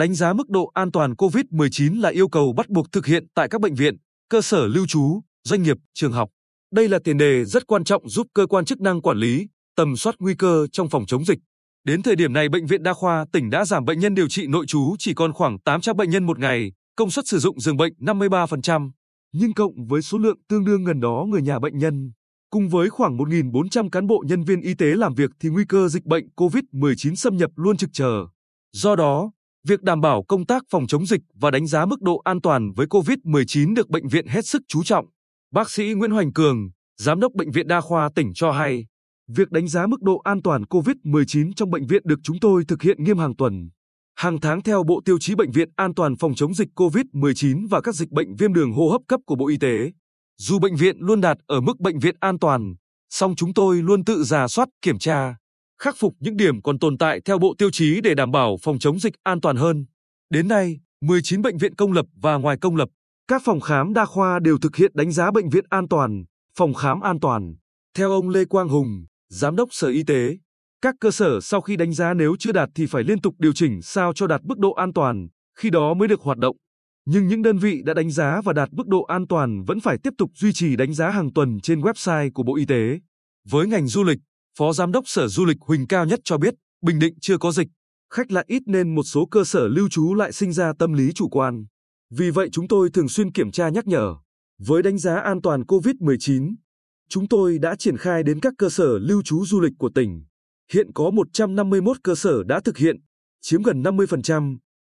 Đánh giá mức độ an toàn COVID-19 là yêu cầu bắt buộc thực hiện tại các bệnh viện, cơ sở lưu trú, doanh nghiệp, trường học. Đây là tiền đề rất quan trọng giúp cơ quan chức năng quản lý, tầm soát nguy cơ trong phòng chống dịch. Đến thời điểm này, Bệnh viện Đa khoa tỉnh đã giảm bệnh nhân điều trị nội trú chỉ còn khoảng 800 bệnh nhân một ngày, công suất sử dụng giường bệnh 53%. Nhưng cộng với số lượng tương đương gần đó người nhà bệnh nhân, cùng với khoảng 1.400 cán bộ nhân viên y tế làm việc thì nguy cơ dịch bệnh COVID-19 xâm nhập luôn trực chờ. Do đó, việc đảm bảo công tác phòng chống dịch và đánh giá mức độ an toàn với COVID-19 được bệnh viện hết sức chú trọng. Bác sĩ Nguyễn Hoành Cường, Giám đốc Bệnh viện Đa khoa tỉnh cho hay, việc đánh giá mức độ an toàn COVID-19 trong bệnh viện được chúng tôi thực hiện nghiêm hàng tuần. Hàng tháng theo Bộ Tiêu chí Bệnh viện an toàn phòng chống dịch COVID-19 và các dịch bệnh viêm đường hô hấp cấp của Bộ Y tế. Dù bệnh viện luôn đạt ở mức bệnh viện an toàn, song chúng tôi luôn tự giả soát, kiểm tra, khắc phục những điểm còn tồn tại theo bộ tiêu chí để đảm bảo phòng chống dịch an toàn hơn. Đến nay, 19 bệnh viện công lập và ngoài công lập, các phòng khám đa khoa đều thực hiện đánh giá bệnh viện an toàn, phòng khám an toàn. Theo ông Lê Quang Hùng, Giám đốc Sở Y tế, các cơ sở sau khi đánh giá nếu chưa đạt thì phải liên tục điều chỉnh sao cho đạt mức độ an toàn, khi đó mới được hoạt động. Nhưng những đơn vị đã đánh giá và đạt mức độ an toàn vẫn phải tiếp tục duy trì đánh giá hàng tuần trên website của Bộ Y tế. Với ngành du lịch, Phó Giám đốc Sở Du lịch Huỳnh Cao Nhất cho biết, Bình Định chưa có dịch, khách lại ít nên một số cơ sở lưu trú lại sinh ra tâm lý chủ quan. Vì vậy chúng tôi thường xuyên kiểm tra nhắc nhở. Với đánh giá an toàn COVID-19, chúng tôi đã triển khai đến các cơ sở lưu trú du lịch của tỉnh. Hiện có 151 cơ sở đã thực hiện, chiếm gần 50%.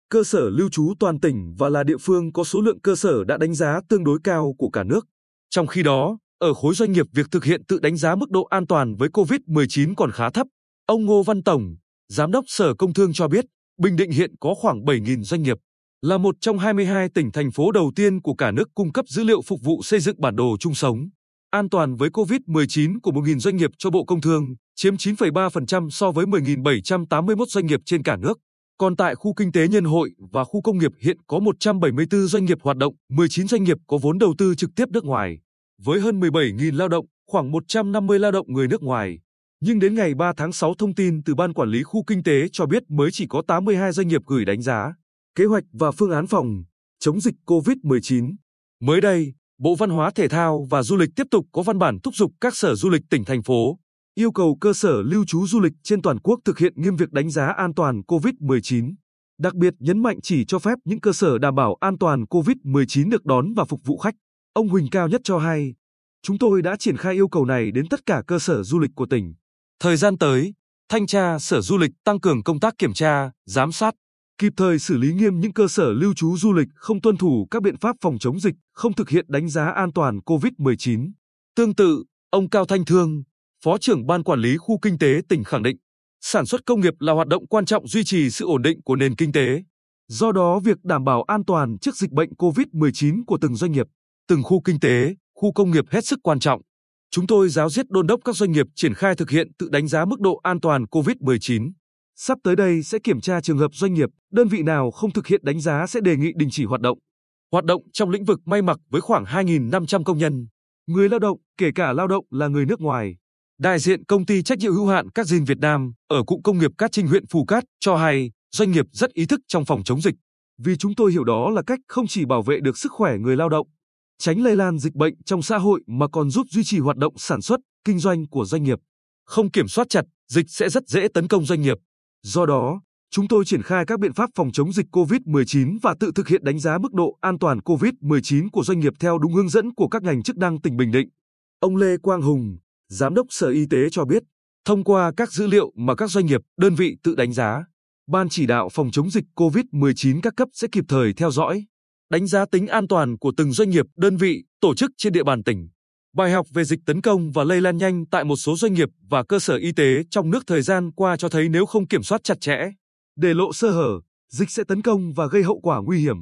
Cơ sở lưu trú toàn tỉnh và là địa phương có số lượng cơ sở đã đánh giá tương đối cao của cả nước. Trong khi đó, ở khối doanh nghiệp việc thực hiện tự đánh giá mức độ an toàn với COVID-19 còn khá thấp. Ông Ngô Văn Tổng, Giám đốc Sở Công Thương cho biết, Bình Định hiện có khoảng 7.000 doanh nghiệp, là một trong 22 tỉnh thành phố đầu tiên của cả nước cung cấp dữ liệu phục vụ xây dựng bản đồ chung sống. An toàn với COVID-19 của 1.000 doanh nghiệp cho Bộ Công Thương, chiếm 9,3% so với 10.781 doanh nghiệp trên cả nước. Còn tại khu kinh tế nhân hội và khu công nghiệp hiện có 174 doanh nghiệp hoạt động, 19 doanh nghiệp có vốn đầu tư trực tiếp nước ngoài với hơn 17.000 lao động, khoảng 150 lao động người nước ngoài. Nhưng đến ngày 3 tháng 6 thông tin từ Ban Quản lý Khu Kinh tế cho biết mới chỉ có 82 doanh nghiệp gửi đánh giá, kế hoạch và phương án phòng, chống dịch COVID-19. Mới đây, Bộ Văn hóa Thể thao và Du lịch tiếp tục có văn bản thúc giục các sở du lịch tỉnh thành phố, yêu cầu cơ sở lưu trú du lịch trên toàn quốc thực hiện nghiêm việc đánh giá an toàn COVID-19. Đặc biệt nhấn mạnh chỉ cho phép những cơ sở đảm bảo an toàn COVID-19 được đón và phục vụ khách. Ông Huỳnh Cao Nhất cho hay, chúng tôi đã triển khai yêu cầu này đến tất cả cơ sở du lịch của tỉnh. Thời gian tới, thanh tra Sở Du lịch tăng cường công tác kiểm tra, giám sát, kịp thời xử lý nghiêm những cơ sở lưu trú du lịch không tuân thủ các biện pháp phòng chống dịch, không thực hiện đánh giá an toàn COVID-19. Tương tự, ông Cao Thanh Thương, Phó trưởng Ban Quản lý Khu Kinh tế tỉnh khẳng định, sản xuất công nghiệp là hoạt động quan trọng duy trì sự ổn định của nền kinh tế. Do đó, việc đảm bảo an toàn trước dịch bệnh COVID-19 của từng doanh nghiệp từng khu kinh tế, khu công nghiệp hết sức quan trọng. Chúng tôi giáo diết đôn đốc các doanh nghiệp triển khai thực hiện tự đánh giá mức độ an toàn COVID-19. Sắp tới đây sẽ kiểm tra trường hợp doanh nghiệp, đơn vị nào không thực hiện đánh giá sẽ đề nghị đình chỉ hoạt động. Hoạt động trong lĩnh vực may mặc với khoảng 2.500 công nhân, người lao động, kể cả lao động là người nước ngoài. Đại diện công ty trách nhiệm hữu hạn Cát dinh Việt Nam ở cụm công nghiệp Cát Trinh huyện Phù Cát cho hay doanh nghiệp rất ý thức trong phòng chống dịch. Vì chúng tôi hiểu đó là cách không chỉ bảo vệ được sức khỏe người lao động, tránh lây lan dịch bệnh trong xã hội mà còn giúp duy trì hoạt động sản xuất, kinh doanh của doanh nghiệp. Không kiểm soát chặt, dịch sẽ rất dễ tấn công doanh nghiệp. Do đó, chúng tôi triển khai các biện pháp phòng chống dịch COVID-19 và tự thực hiện đánh giá mức độ an toàn COVID-19 của doanh nghiệp theo đúng hướng dẫn của các ngành chức năng tỉnh Bình Định. Ông Lê Quang Hùng, Giám đốc Sở Y tế cho biết, thông qua các dữ liệu mà các doanh nghiệp, đơn vị tự đánh giá, Ban chỉ đạo phòng chống dịch COVID-19 các cấp sẽ kịp thời theo dõi, đánh giá tính an toàn của từng doanh nghiệp, đơn vị, tổ chức trên địa bàn tỉnh. Bài học về dịch tấn công và lây lan nhanh tại một số doanh nghiệp và cơ sở y tế trong nước thời gian qua cho thấy nếu không kiểm soát chặt chẽ, để lộ sơ hở, dịch sẽ tấn công và gây hậu quả nguy hiểm.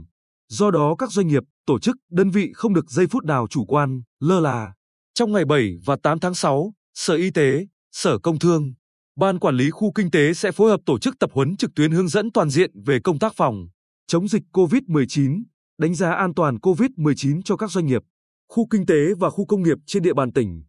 Do đó các doanh nghiệp, tổ chức, đơn vị không được giây phút nào chủ quan, lơ là. Trong ngày 7 và 8 tháng 6, Sở Y tế, Sở Công Thương, Ban Quản lý Khu Kinh tế sẽ phối hợp tổ chức tập huấn trực tuyến hướng dẫn toàn diện về công tác phòng, chống dịch COVID-19 đánh giá an toàn COVID-19 cho các doanh nghiệp, khu kinh tế và khu công nghiệp trên địa bàn tỉnh.